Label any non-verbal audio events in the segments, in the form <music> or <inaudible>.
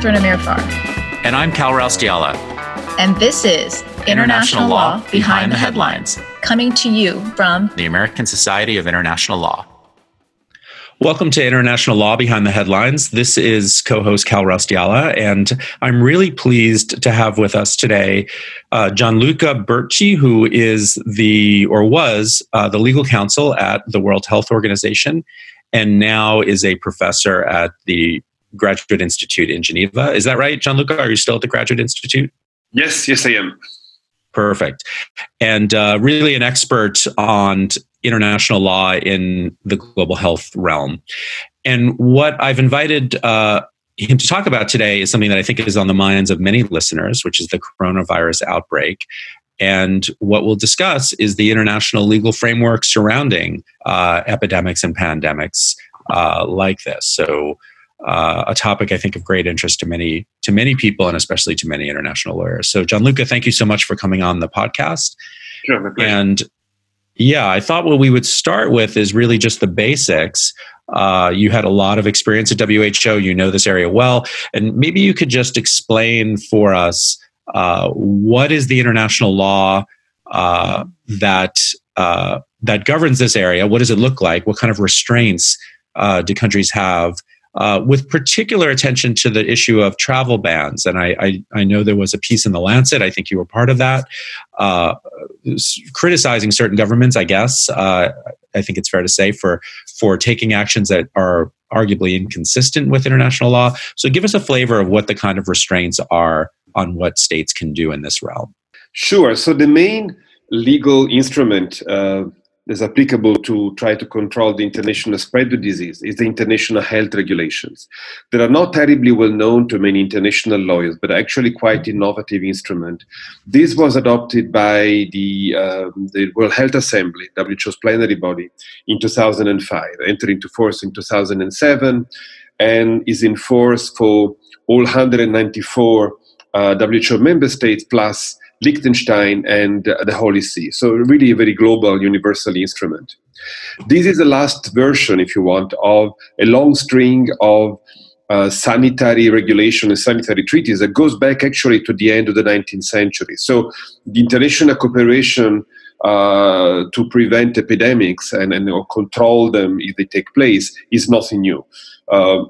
Catherine Amirfar. And I'm Cal Raustiala. And this is International, International Law, Behind, Behind the, the headlines, headlines, coming to you from the American Society of International Law. Welcome to International Law Behind the Headlines. This is co host Cal Raustiala, and I'm really pleased to have with us today uh, Gianluca Burci, who is the, or was, uh, the legal counsel at the World Health Organization, and now is a professor at the Graduate Institute in Geneva. Is that right, Gianluca? Are you still at the Graduate Institute? Yes, yes, I am. Perfect. And uh, really an expert on international law in the global health realm. And what I've invited uh, him to talk about today is something that I think is on the minds of many listeners, which is the coronavirus outbreak. And what we'll discuss is the international legal framework surrounding uh, epidemics and pandemics uh, like this. So, uh, a topic I think of great interest to many to many people, and especially to many international lawyers. So, Gianluca, thank you so much for coming on the podcast. Sure, and yeah, I thought what we would start with is really just the basics. Uh, you had a lot of experience at WHO. You know this area well, and maybe you could just explain for us uh, what is the international law uh, that uh, that governs this area? What does it look like? What kind of restraints uh, do countries have? Uh, with particular attention to the issue of travel bans. And I, I, I, know there was a piece in the Lancet, I think you were part of that, uh, criticizing certain governments, I guess. Uh, I think it's fair to say, for, for taking actions that are arguably inconsistent with international law. So give us a flavor of what the kind of restraints are on what states can do in this realm. Sure. So the main legal instrument uh, is applicable to try to control the international spread of disease is the international health regulations. That are not terribly well known to many international lawyers but actually quite innovative instrument. This was adopted by the, um, the world health assembly who's plenary body in 2005 entered into force in 2007 and is in force for all 194 uh, who member states plus Liechtenstein, and uh, the Holy See. So, really, a very global, universal instrument. This is the last version, if you want, of a long string of uh, sanitary regulation and sanitary treaties that goes back actually to the end of the 19th century. So, the international cooperation uh, to prevent epidemics and, and or control them if they take place is nothing new. Uh,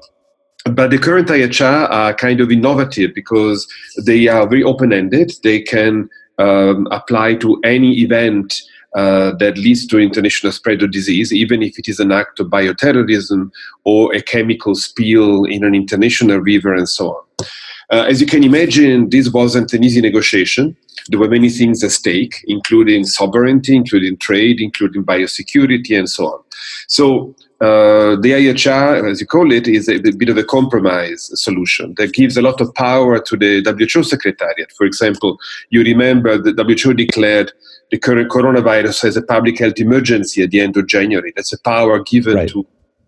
but the current IHR are kind of innovative because they are very open-ended. They can um, apply to any event uh, that leads to international spread of disease, even if it is an act of bioterrorism or a chemical spill in an international river and so on. Uh, as you can imagine, this wasn't an easy negotiation. There were many things at stake, including sovereignty, including trade, including biosecurity, and so on. So uh, the IHR, as you call it, is a, a, bit of a compromise solution that gives a lot of power to the WHO Secretariat. For example, you remember the WHO declared the current coronavirus as a public health emergency at the end of January. That's a power given right. to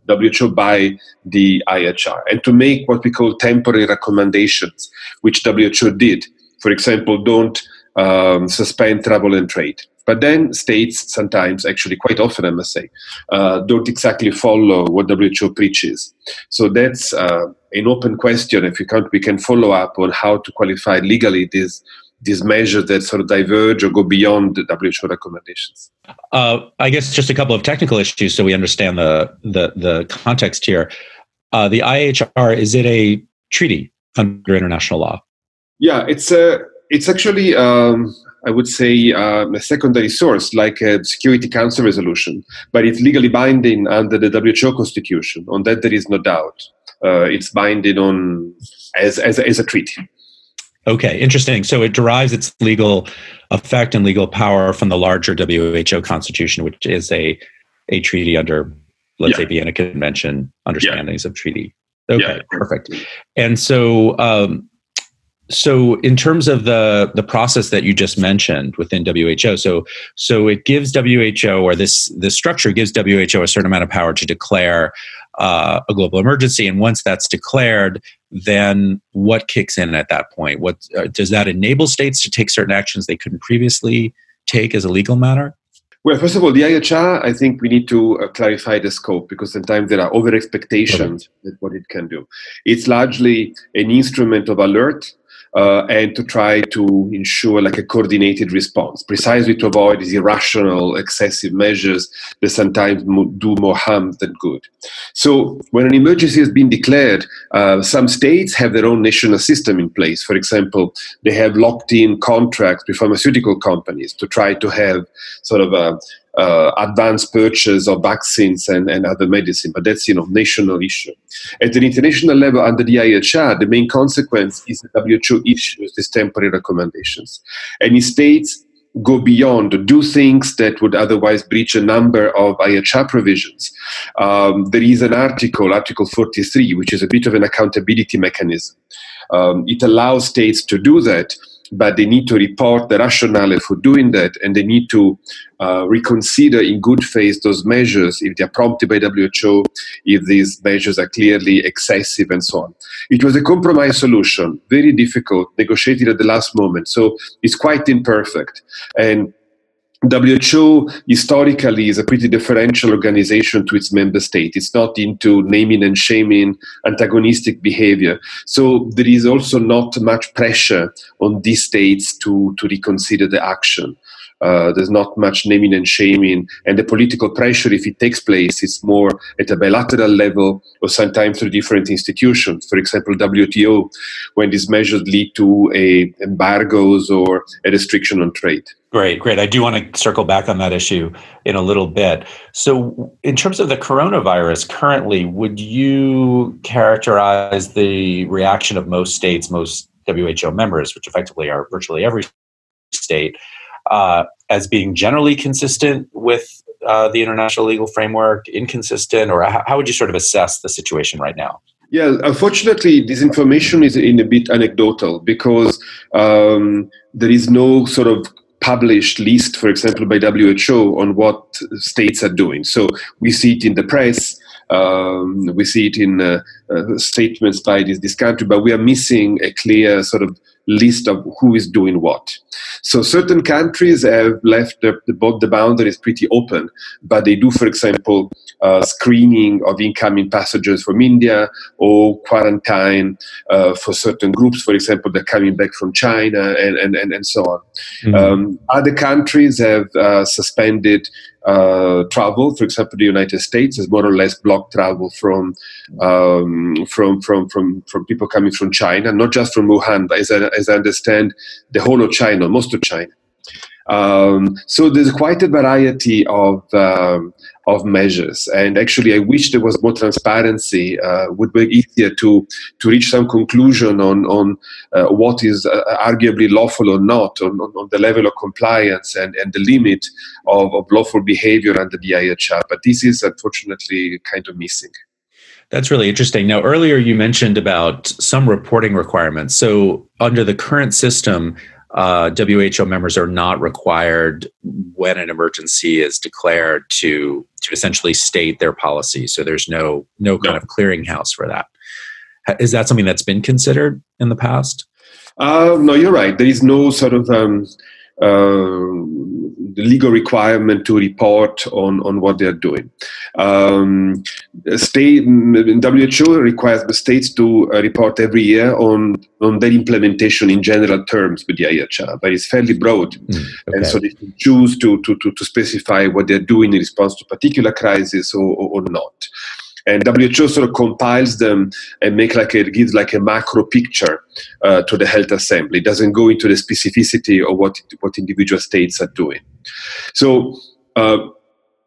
WHO by the IHR, and to make what we call temporary recommendations, which WHO did. For example, don't um, suspend travel and trade. But then states sometimes, actually quite often, I must say, uh, don't exactly follow what WHO preaches. So that's uh, an open question. If we can, we can follow up on how to qualify legally these these measures that sort of diverge or go beyond the WHO recommendations. Uh, I guess just a couple of technical issues so we understand the the, the context here. Uh, the IHR is it a treaty under international law? Yeah, it's a it's actually um, I would say, uh, a secondary source like a Security Council resolution, but it's legally binding under the WHO Constitution. On that, there is no doubt. Uh, it's binding on as, as, as a treaty. Okay, interesting. So it derives its legal effect and legal power from the larger WHO Constitution, which is a a treaty under, let's yeah. say, Vienna Convention understandings yeah. of treaty. Okay, yeah. perfect. And so, um, so in terms of the the process that you just mentioned within WHO, so so it gives WHO or this this structure gives WHO a certain amount of power to declare uh, a global emergency, and once that's declared, then what kicks in at that point? What uh, does that enable states to take certain actions they couldn't previously take as a legal matter? Well, first of all, the IHR, I think we need to uh, clarify the scope because sometimes there are over expectations okay. that what it can do. It's largely an instrument of alert uh, and to try to ensure like a coordinated response, precisely to avoid these irrational, excessive measures that sometimes do more harm than good. So, when an emergency has been declared, uh, some states have their own national system in place. For example, they have locked-in contracts with pharmaceutical companies to try to have sort of a uh, advanced purchase of vaccines and, and other medicine, but that's you know national issue. At an international level, under the IHR, the main consequence is the WHO issues these temporary recommendations, and states go beyond, do things that would otherwise breach a number of IHR provisions. Um, there is an article, Article 43, which is a bit of an accountability mechanism. Um, it allows states to do that but they need to report the rationale for doing that and they need to uh, reconsider in good faith those measures if they are prompted by WHO, if these measures are clearly excessive and so on. It was a compromise solution, very difficult, negotiated at the last moment, so it's quite imperfect. And WHO historically is a pretty differential organization to its member state. It's not into naming and shaming antagonistic behavior. So there is also not much pressure on these states to, to reconsider the action. Uh, there's not much naming and shaming, and the political pressure, if it takes place, is more at a bilateral level or sometimes through different institutions. For example, WTO, when these measures lead to a embargoes or a restriction on trade. Great, great. I do want to circle back on that issue in a little bit. So, in terms of the coronavirus currently, would you characterize the reaction of most states, most WHO members, which effectively are virtually every state, uh, as being generally consistent with uh, the international legal framework, inconsistent, or how, would you sort of assess the situation right now? Yeah, unfortunately, this information is in a bit anecdotal because um, there is no sort of published list, for example, by WHO on what states are doing. So we see it in the press, um, we see it in uh, uh, statements by this, this country, but we are missing a clear sort of list of who is doing what. So certain countries have left the, the, the boundaries pretty open, but they do, for example, uh, screening of incoming passengers from India or quarantine uh, for certain groups, for example, they're coming back from China and, and, and, and so on. Mm-hmm. Um, other countries have uh, suspended uh, travel. For example, the United States has more or less blocked travel from um, from from from from people coming from China, not just from Wuhan, but as I, as I understand, the whole of China, most of China. Um, so there's quite a variety of um, of measures, and actually, I wish there was more transparency. Uh, would be easier to to reach some conclusion on on uh, what is uh, arguably lawful or not on, on, on, the level of compliance and, and the limit of, of lawful behavior under the IHR. But this is unfortunately kind of missing. That's really interesting. Now, earlier you mentioned about some reporting requirements. So, under the current system, uh, WHO members are not required when an emergency is declared to to essentially state their policy. So there's no no kind no. of clearinghouse for that. Is that something that's been considered in the past? Uh, no, you're right. There is no sort of um, uh, the legal requirement to report on, on what they're doing. Um, state WHO requires the states to uh, report every year on, on their implementation in general terms with the IHR, but it's fairly broad, mm, okay. and so they choose to, to, to, to specify what they're doing in response to particular crisis or, or, or not and WHO sort of compiles them and make like it gives like a macro picture uh, to the health assembly. It doesn't go into the specificity of what what individual states are doing. So. Uh,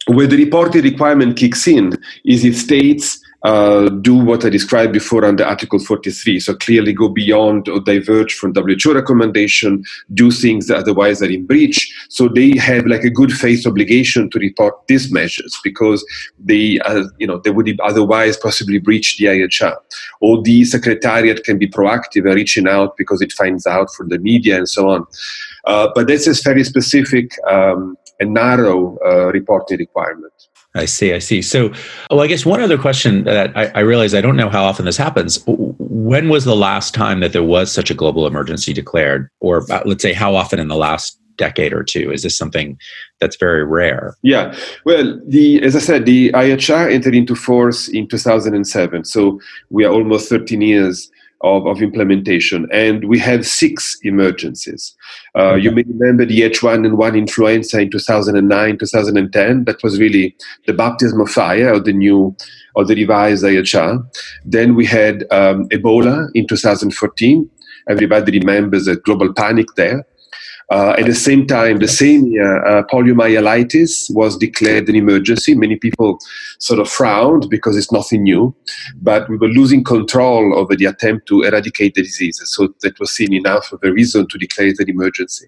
where the reporting requirement kicks in is if states uh, do what I described before under Article 43. So clearly go beyond or diverge from WHO recommendation, do things that otherwise are in breach. So they have like a good faith obligation to report these measures because they, uh, you know, they would otherwise possibly breach the IHR. Or the secretariat can be proactive in reaching out because it finds out from the media and so on. Uh, but this is very specific um, and narrow uh, reporting requirement. I see. I see. So, well, I guess one other question that I, I, realize I don't know how often this happens. When was the last time that there was such a global emergency declared, or uh, let's say how often in the last decade or two? Is this something that's very rare? Yeah. Well, the as I said, the IHR entered into force in 2007, so we are almost 13 years of, of implementation. And we have six emergencies. Uh, You may remember the H1N1 influenza in 2009, 2010. That was really the baptism of fire of the new, of the revised IHR. Then we had um, Ebola in 2014. Everybody remembers a global panic there. Uh, at the same time, the same year, uh, poliomyelitis was declared an emergency. Many people sort of frowned because it's nothing new, but we were losing control over the attempt to eradicate the disease. So that was seen enough of a reason to declare it an emergency.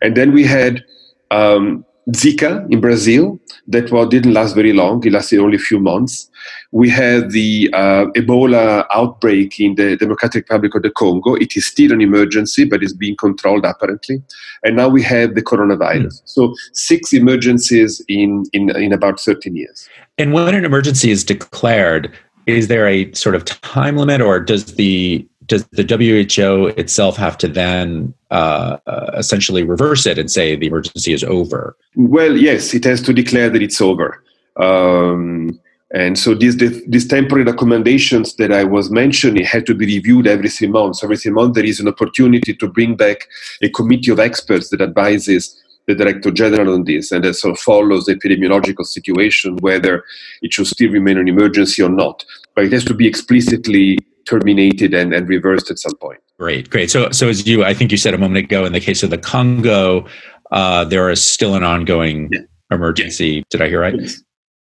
And then we had um, Zika in Brazil. That one didn't last very long. It lasted only a few months. We had the uh, Ebola outbreak in the Democratic Republic of the Congo. It is still an emergency, but it's being controlled apparently. And now we have the coronavirus. Mm. So six emergencies in, in, in about 13 years. And when an emergency is declared, is there a sort of time limit or does the does the WHO itself have to then uh, essentially reverse it and say the emergency is over? Well, yes, it has to declare that it's over. Um, and so these, these temporary recommendations that I was mentioning had to be reviewed every three months. Every three months, there is an opportunity to bring back a committee of experts that advises the director general on this and that sort of follows the epidemiological situation, whether it should still remain an emergency or not. But it has to be explicitly terminated and, and reversed at some point. Great, great. So, so as you, I think you said a moment ago, in the case of the Congo, uh, there is still an ongoing yeah. emergency. Did I hear right?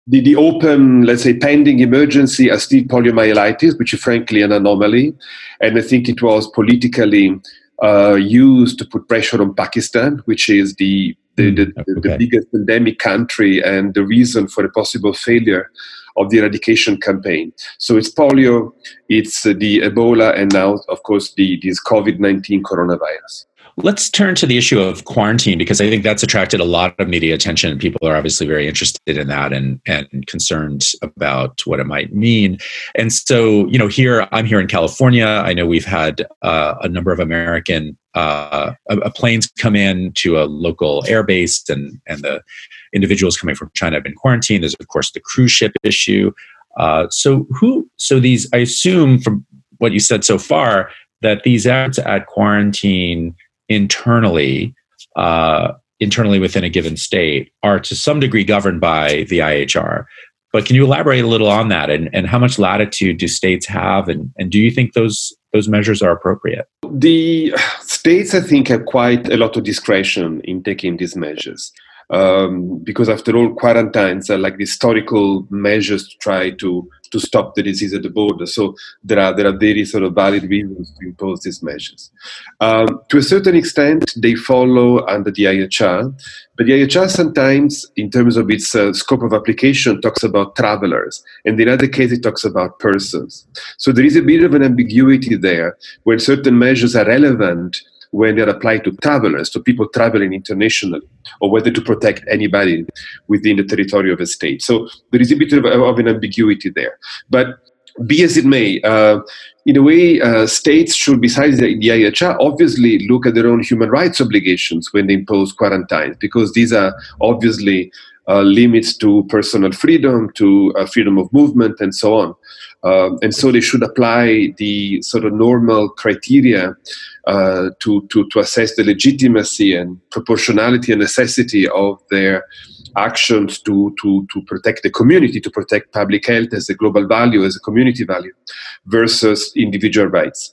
The, the open, let's say, pending emergency are still poliomyelitis, which is frankly an anomaly. And I think it was politically uh, used to put pressure on Pakistan, which is the the, the, hmm, okay. the, biggest endemic country and the reason for a possible failure of the eradication campaign. So it's polio, it's the Ebola, and now, of course, the this COVID nineteen coronavirus. Let's turn to the issue of quarantine because I think that's attracted a lot of media attention. People are obviously very interested in that and, and concerned about what it might mean. And so, you know, here I'm here in California. I know we've had uh, a number of American uh, planes come in to a local airbase, and and the individuals coming from China have been quarantined. There's of course the cruise ship issue. Uh, so who? So these, I assume from what you said so far, that these efforts at quarantine internally, uh, internally within a given state, are to some degree governed by the IHR. But can you elaborate a little on that, and, and how much latitude do states have, and, and do you think those those measures are appropriate? The states, I think, have quite a lot of discretion in taking these measures. Um, because after all, quarantines are like historical measures to try to to stop the disease at the border. So there are there are very sort of valid reasons to impose these measures. Um, to a certain extent, they follow under the IHR, but the IHR sometimes, in terms of its uh, scope of application, talks about travelers, and in other cases, it talks about persons. So there is a bit of an ambiguity there when certain measures are relevant when they're applied to travelers, to people traveling internationally, or whether to protect anybody within the territory of a state. So there is a bit of, of an ambiguity there. But be as it may, uh, in a way, uh, states should, besides the, the IHR, obviously look at their own human rights obligations when they impose quarantines, because these are obviously uh, limits to personal freedom, to uh, freedom of movement, and so on. Um, and so they should apply the sort of normal criteria uh, to, to, to assess the legitimacy and proportionality and necessity of their actions to, to, to protect the community, to protect public health as a global value, as a community value, versus individual rights.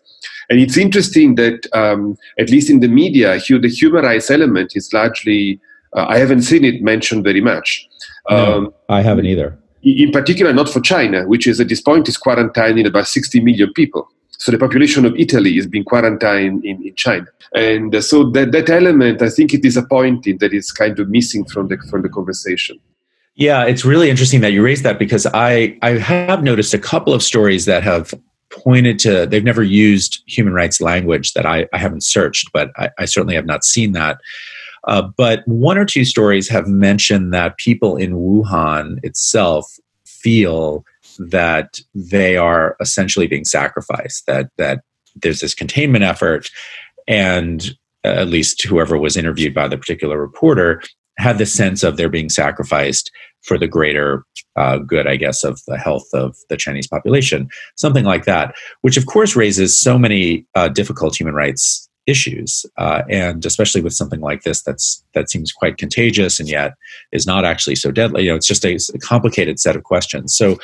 And it's interesting that, um, at least in the media, the human rights element is largely, uh, I haven't seen it mentioned very much. No, um, I haven't either in particular not for China, which is at this point is quarantining about 60 million people. So the population of Italy is being quarantined in, in China. And uh, so that, that element, I think it is disappointing that it's kind of missing from the, from the conversation. Yeah, it's really interesting that you raised that because I, I have noticed a couple of stories that have pointed to, they've never used human rights language that I, I haven't searched, but I, I certainly have not seen that. Uh, but one or two stories have mentioned that people in Wuhan itself feel that they are essentially being sacrificed, that, that there's this containment effort. And at least whoever was interviewed by the particular reporter, had the sense of they're being sacrificed for the greater uh, good, I guess, of the health of the Chinese population, something like that, which of course raises so many uh, difficult human rights issues, uh, and especially with something like this that's that seems quite contagious and yet is not actually so deadly. You know, it's just a, a complicated set of questions. So,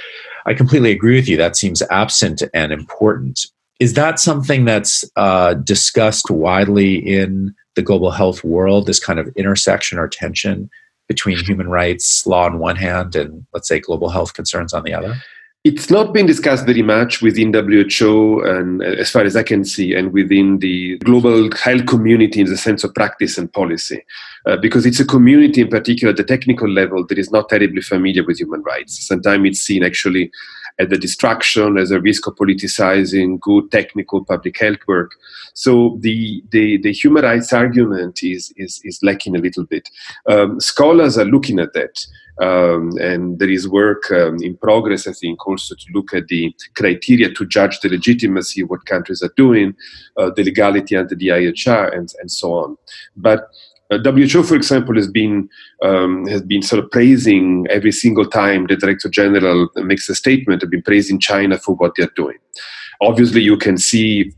I completely agree with you. That seems absent and important. Is that something that's uh, discussed widely in the global health world? This kind of intersection or tension between human rights law on one hand and let's say global health concerns on the other? It's not been discussed very much within WHO, and as far as I can see, and within the global health community in the sense of practice and policy, uh, because it's a community, in particular, at the technical level, that is not terribly familiar with human rights. Sometimes it's seen actually as a distraction, as a risk of politicizing good technical public health work. So the the, the human rights argument is, is is lacking a little bit. Um, scholars are looking at that. Um, and there is work um, in progress, I think, also to look at the criteria to judge the legitimacy of what countries are doing, uh, the legality under the IHR, and, and so on. But WHO, for example, has been um, has been sort of praising every single time the Director General makes a statement. Have been praising China for what they're doing. Obviously, you can see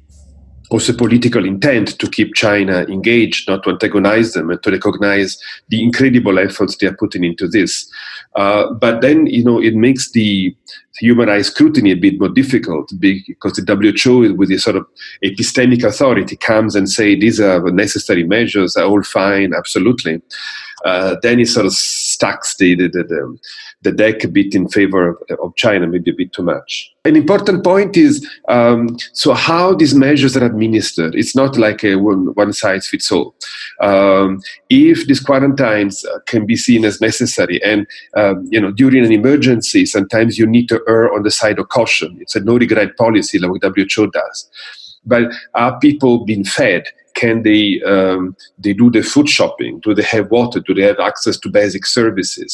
also political intent to keep China engaged, not to antagonize them, and to recognize the incredible efforts they are putting into this. Uh, but then, you know, it makes the human rights scrutiny a bit more difficult because the WHO, with this sort of epistemic authority, comes and say these are necessary measures, are all fine, absolutely. Uh, then it sort of stacks the, the, the, the, deck a bit in favor of, of, China, maybe a bit too much. An important point is um, so how these measures are administered. It's not like a one, one size fits all. Um, if these quarantines uh, can be seen as necessary, and um, you know during an emergency, sometimes you need to err on the side of caution. It's a no regret policy like WHO does. But are people being fed? Can they um, they do the food shopping? Do they have water? Do they have access to basic services?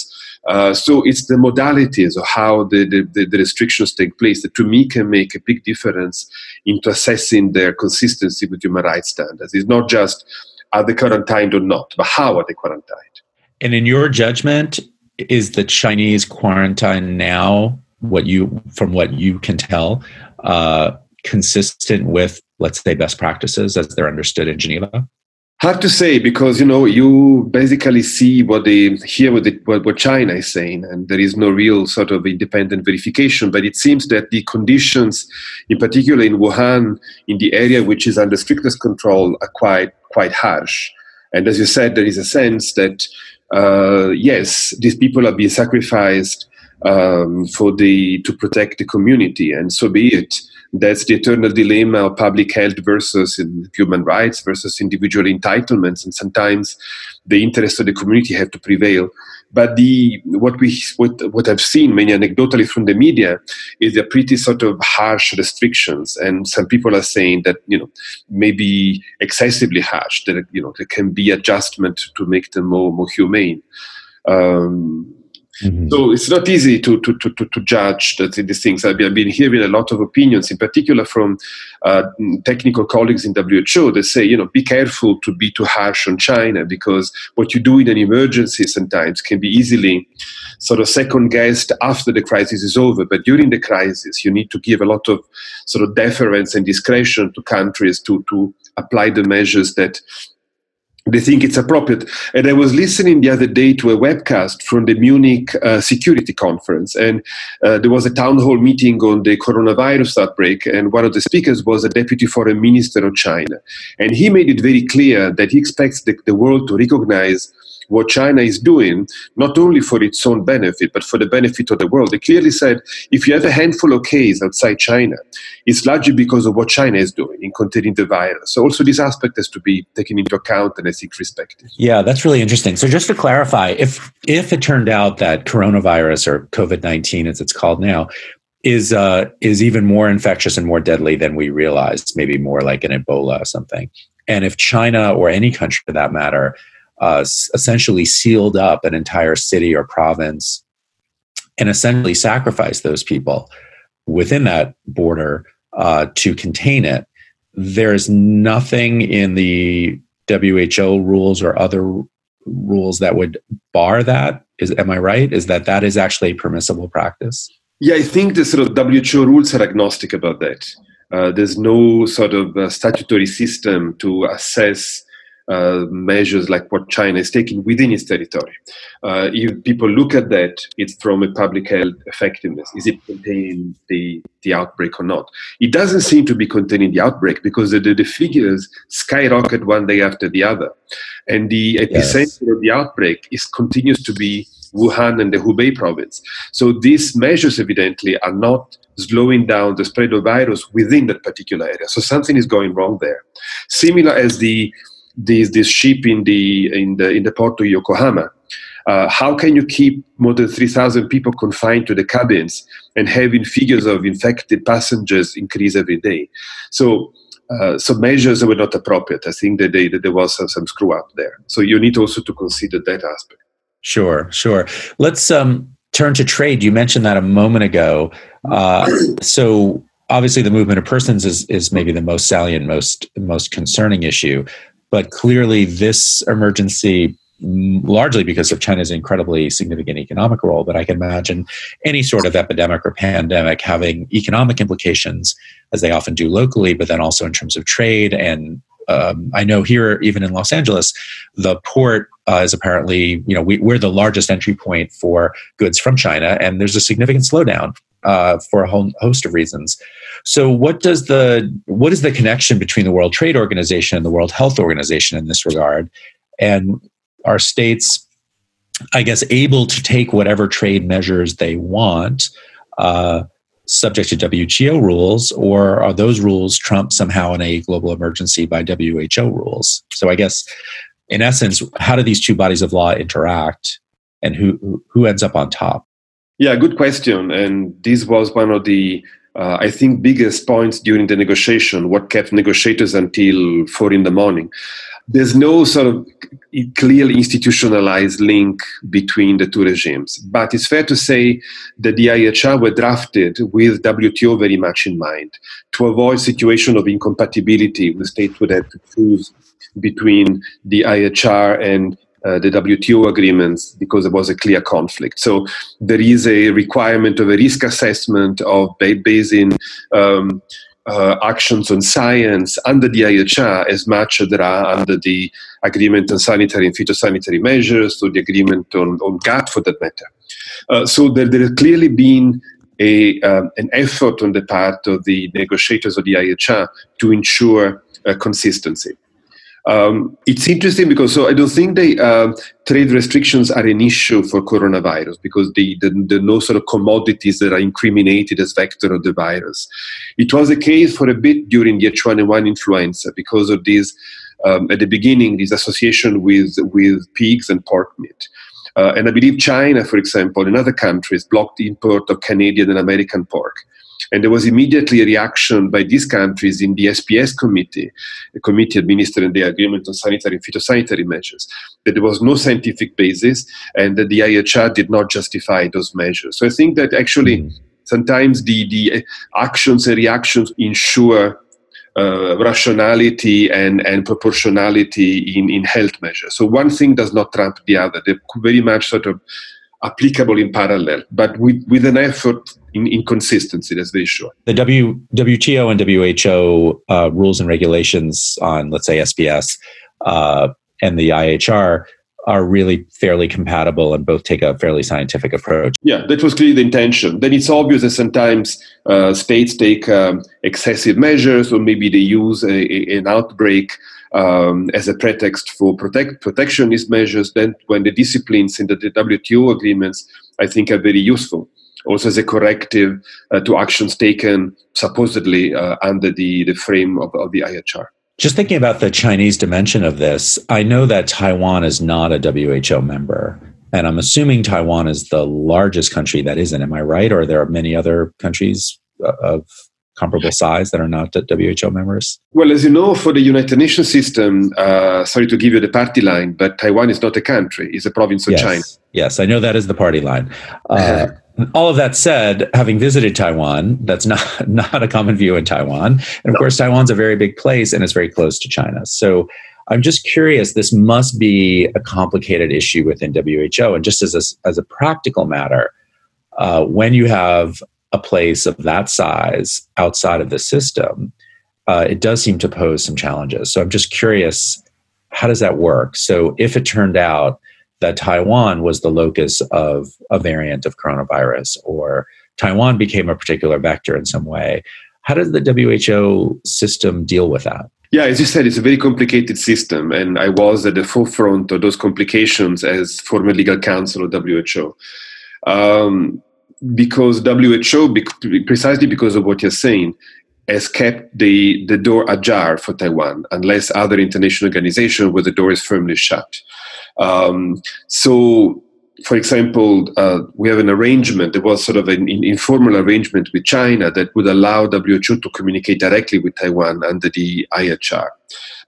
Uh, so it's the modalities of how the, the, the, restrictions take place that to me can make a big difference into assessing their consistency with human rights standards. It's not just are they quarantined or not but how are they quarantined? And in your judgment is the chinese quarantine now what you from what you can tell uh, consistent with let's say, best practices as they're understood in Geneva? Hard to say because you know you basically see what they hear what, the, what, what China is saying, and there is no real sort of independent verification. But it seems that the conditions, in particular in Wuhan, in the area which is under strictest control, are quite quite harsh. And as you said, there is a sense that uh, yes, these people are being sacrificed um, for the to protect the community, and so be it. That's the eternal dilemma of public health versus human rights versus individual entitlements, and sometimes the interests of the community have to prevail. But the what we what what I've seen many anecdotally from the media is a pretty sort of harsh restrictions, and some people are saying that you know maybe excessively harsh. That you know there can be adjustment to make them more more humane. Um, Mm-hmm. So it's not easy to, to, to, to, judge that, these things. I've been, hearing a lot of opinions, in particular from uh, technical colleagues in WHO that say, you know, be careful to be too harsh on China because what you do in an emergency sometimes can be easily sort of second guessed after the crisis is over. But during the crisis, you need to give a lot of sort of deference and discretion to countries to, to apply the measures that they think it's appropriate. And I was listening the other day to a webcast from the Munich uh, Security Conference, and uh, there was a town hall meeting on the coronavirus outbreak, and one of the speakers was a deputy foreign minister of China. And he made it very clear that he expects the, the world to recognize what China is doing, not only for its own benefit, but for the benefit of the world. They clearly said if you have a handful of cases outside China, it's largely because of what China is doing in containing the virus. So also this aspect has to be taken into account and I think respected. Yeah, that's really interesting. So just to clarify, if if it turned out that coronavirus or COVID nineteen, as it's called now, is uh, is even more infectious and more deadly than we realized, maybe more like an Ebola or something. And if China or any country for that matter uh, essentially sealed up an entire city or province and essentially sacrificed those people within that border uh, to contain it. There's nothing in the WHO rules or other rules that would bar that? Is am I right? Is that that is actually a permissible practice? Yeah, I think the sort of WHO rules are agnostic about that. Uh, there's no sort of uh, statutory system to assess uh, measures like what China is taking within its territory. Uh, if people look at that, it's from a public health effectiveness. Is it containing the, the outbreak or not? It doesn't seem to be containing the outbreak because the, the, figures skyrocket one day after the other. And the epicenter yes. of the outbreak is continues to be Wuhan and the Hubei province. So these measures evidently are not slowing down the spread of virus within that particular area. So something is going wrong there. Similar as the this this ship in the in the in the port of Yokohama. Uh, how can you keep more than 3,000 people confined to the cabins and having figures of infected passengers increase every day? So, uh, so measures were not appropriate. I think that, they, that there was some, some, screw up there. So you need also to consider that aspect. Sure, sure. Let's um, turn to trade. You mentioned that a moment ago. Uh, so obviously, the movement of persons is is maybe the most salient, most most concerning issue. But clearly, this emergency, largely because of China's incredibly significant economic role, but I can imagine any sort of epidemic or pandemic having economic implications, as they often do locally, but then also in terms of trade. And um, I know here, even in Los Angeles, the port uh, is apparently, you know, we, are the largest entry point for goods from China, and there's a significant slowdown uh, for a whole host of reasons. So, what does the what is the connection between the World Trade Organization and the World Health Organization in this regard? And are states, I guess, able to take whatever trade measures they want? Uh, subject to WTO rules, or are those rules trumped somehow in a global emergency by WHO rules? So, I guess, in essence, how do these two bodies of law interact, and who who ends up on top? Yeah, good question. And this was one of the, uh, I think, biggest points during the negotiation, what kept negotiators until four in the morning. There's no sort of clearly institutionalized link between the two regimes. But it's fair to say that the IHR were drafted with WTO very much in mind to avoid situation of incompatibility with states would have to choose between the IHR and uh, the WTO agreements because there was a clear conflict. So there is a requirement of a risk assessment of basing um, uh, actions on science under the IHR as much as there are under the agreement on sanitary and phytosanitary measures or the agreement on, on GATT for that matter. Uh, so there, there has clearly been a, um, an effort on the part of the negotiators of the IHR to ensure uh, consistency. Um, it's interesting because so I don't think the uh, trade restrictions are an issue for coronavirus because the, the, the no sort of commodities that are incriminated as vector of the virus. It was the case for a bit during the H1N1 influenza because of this um, at the beginning this association with with pigs and pork meat. Uh, and I believe China, for example, and other countries blocked the import of Canadian and American pork. And there was immediately a reaction by these countries in the SPS committee, the committee administering the agreement on sanitary and phytosanitary measures, that there was no scientific basis and that the IHR did not justify those measures. So I think that actually mm. sometimes the, the actions and reactions ensure uh, rationality and, and proportionality in, in health measures. So one thing does not trump the other. They're very much sort of applicable in parallel, but with, with an effort in, in consistency, that's very sure. The w, WTO and WHO uh, rules and regulations on, let's say, SPS uh, and the IHR are really fairly compatible and both take a fairly scientific approach. Yeah, that was clearly the intention. Then it's obvious that sometimes uh, states take um, excessive measures or maybe they use a, a, an outbreak um, as a pretext for protect, protectionist measures, then when the disciplines in the WTO agreements, I think, are very useful. Also, as a corrective uh, to actions taken supposedly uh, under the, the frame of, of the IHR. Just thinking about the Chinese dimension of this, I know that Taiwan is not a WHO member. And I'm assuming Taiwan is the largest country that isn't. Am I right? Or there are many other countries uh, of comparable size that are not WHO members? Well, as you know, for the United Nations system, uh, sorry to give you the party line, but Taiwan is not a country; it's a province of yes. China. Yes, I know that is the party line. Uh, <laughs> all of that said, having visited Taiwan, that's not <laughs> not a common view in Taiwan, and of course, Taiwan's a very big place and it's very close to China. So. I'm just curious. This must be a complicated issue within WHO, and just as a, as a practical matter, uh, when you have a place of that size outside of the system, uh, it does seem to pose some challenges. So I'm just curious, how does that work? So if it turned out that Taiwan was the locus of a variant of coronavirus, or Taiwan became a particular vector in some way, how does the WHO system deal with that? Yeah, as you said, it's a very complicated system, and I was at the forefront of those complications as former legal counsel of WHO. Um, because WHO, precisely because of what you're saying, has kept the, the door ajar for Taiwan, unless other international organizations where the door is firmly shut. Um, so, for example, uh, we have an arrangement, there was sort of an informal arrangement with China that would allow WHO to communicate directly with Taiwan under the IHR,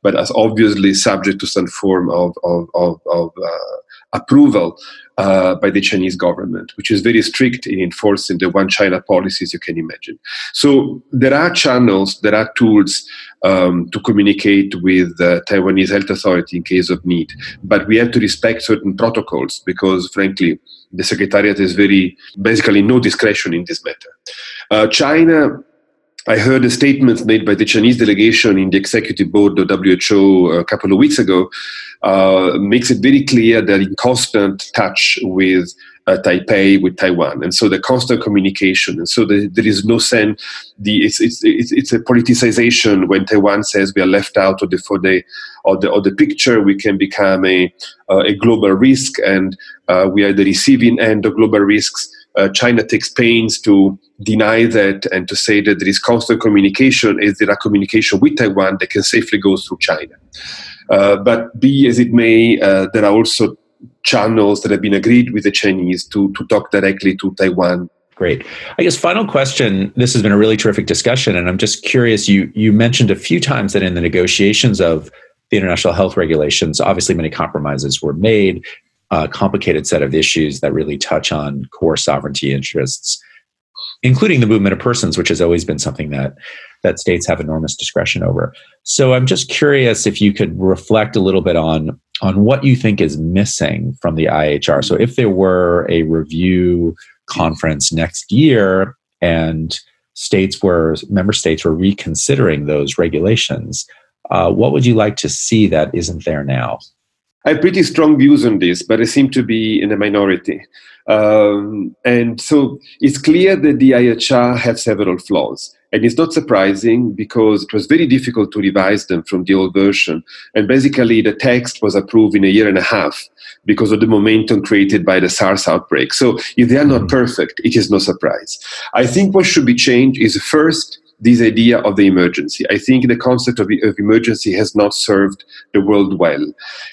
but as obviously subject to some form of, of, of, of uh, approval uh, by the Chinese government, which is very strict in enforcing the one China policies you can imagine. So there are channels, there are tools um, to communicate with the Taiwanese health authority in case of need, but we have to respect certain protocols because, frankly, the Secretariat has very basically no discretion in this matter. Uh, China I heard a statement made by the Chinese delegation in the executive board of WHO a couple of weeks ago, uh, makes it very clear they're in constant touch with uh, Taipei, with Taiwan, and so the constant communication, and so the, there is no sense. The it's, it's it's it's a politicization when Taiwan says we are left out of the for the of the of the picture. We can become a uh, a global risk, and uh, we are the receiving end of global risks uh, China takes pains to deny that and to say that there is constant communication, is there a communication with Taiwan that can safely go through China. Uh, but be as it may, uh, there are also channels that have been agreed with the Chinese to, to talk directly to Taiwan. Great. I guess final question. This has been a really terrific discussion, and I'm just curious. You you mentioned a few times that in the negotiations of the international health regulations, obviously many compromises were made a complicated set of issues that really touch on core sovereignty interests, including the movement of persons, which has always been something that that states have enormous discretion over. So I'm just curious if you could reflect a little bit on on what you think is missing from the IHR. So if there were a review conference next year and states were member states were reconsidering those regulations, uh, what would you like to see that isn't there now? I have pretty strong views on this, but I seem to be in a minority. Um, and so it's clear that the IHR have several flaws. And it's not surprising because it was very difficult to revise them from the old version. And basically, the text was approved in a year and a half because of the momentum created by the SARS outbreak. So if they are not mm-hmm. perfect, it is no surprise. I think what should be changed is first, this idea of the emergency. I think the concept of, of emergency has not served the world well.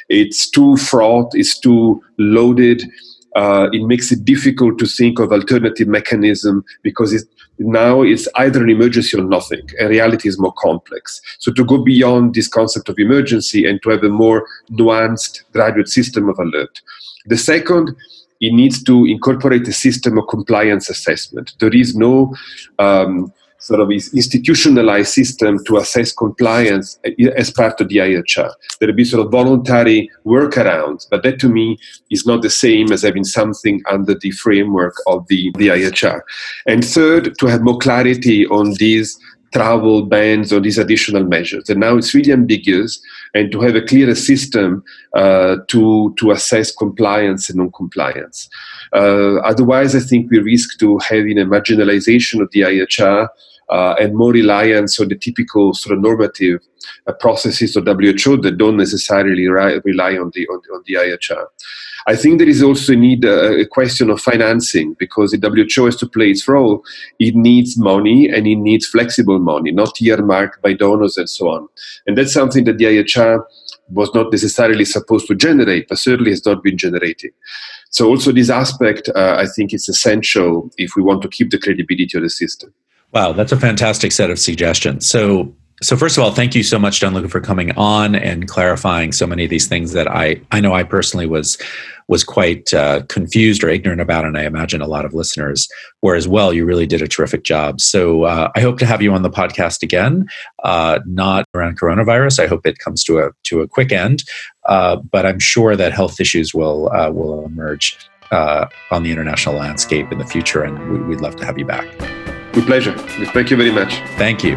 It's too fraught, it's too loaded. Uh, it makes it difficult to think of alternative mechanism because it, now it's either an emergency or nothing. And reality is more complex. So to go beyond this concept of emergency and to have a more nuanced graduate system of alert. The second, it needs to incorporate a system of compliance assessment. There is no um, sort of institutionalized system to assess compliance as part of the IHR. There will be sort of voluntary workarounds, but that to me is not the same as having something under the framework of the, the IHR. And third, to have more clarity on these travel bans or these additional measures. And now it's really ambiguous, and to have a clearer system uh, to to assess compliance and non-compliance. Uh, otherwise, I think we risk to having a marginalization of the IHR uh, and more reliance on the typical sort of normative uh, processes of WHO that don't necessarily ri- rely on the, on, on, the IHR. I think there is also a need uh, a question of financing because the WHO has to play its role. It needs money and it needs flexible money, not earmarked by donors and so on. And that's something that the IHR was not necessarily supposed to generate, but certainly has not been generating. So also this aspect, uh, I think, is essential if we want to keep the credibility of the system. Wow, that's a fantastic set of suggestions. So, So first of all, thank you so much, Gianluca, for coming on and clarifying so many of these things that I I know I personally was was quite uh, confused or ignorant about, and I imagine a lot of listeners were as well. You really did a terrific job. So uh, I hope to have you on the podcast again. Uh, not around coronavirus. I hope it comes to a to a quick end, uh, but I'm sure that health issues will uh, will emerge uh, on the international landscape in the future, and we, we'd love to have you back. With pleasure. Thank you very much. Thank you.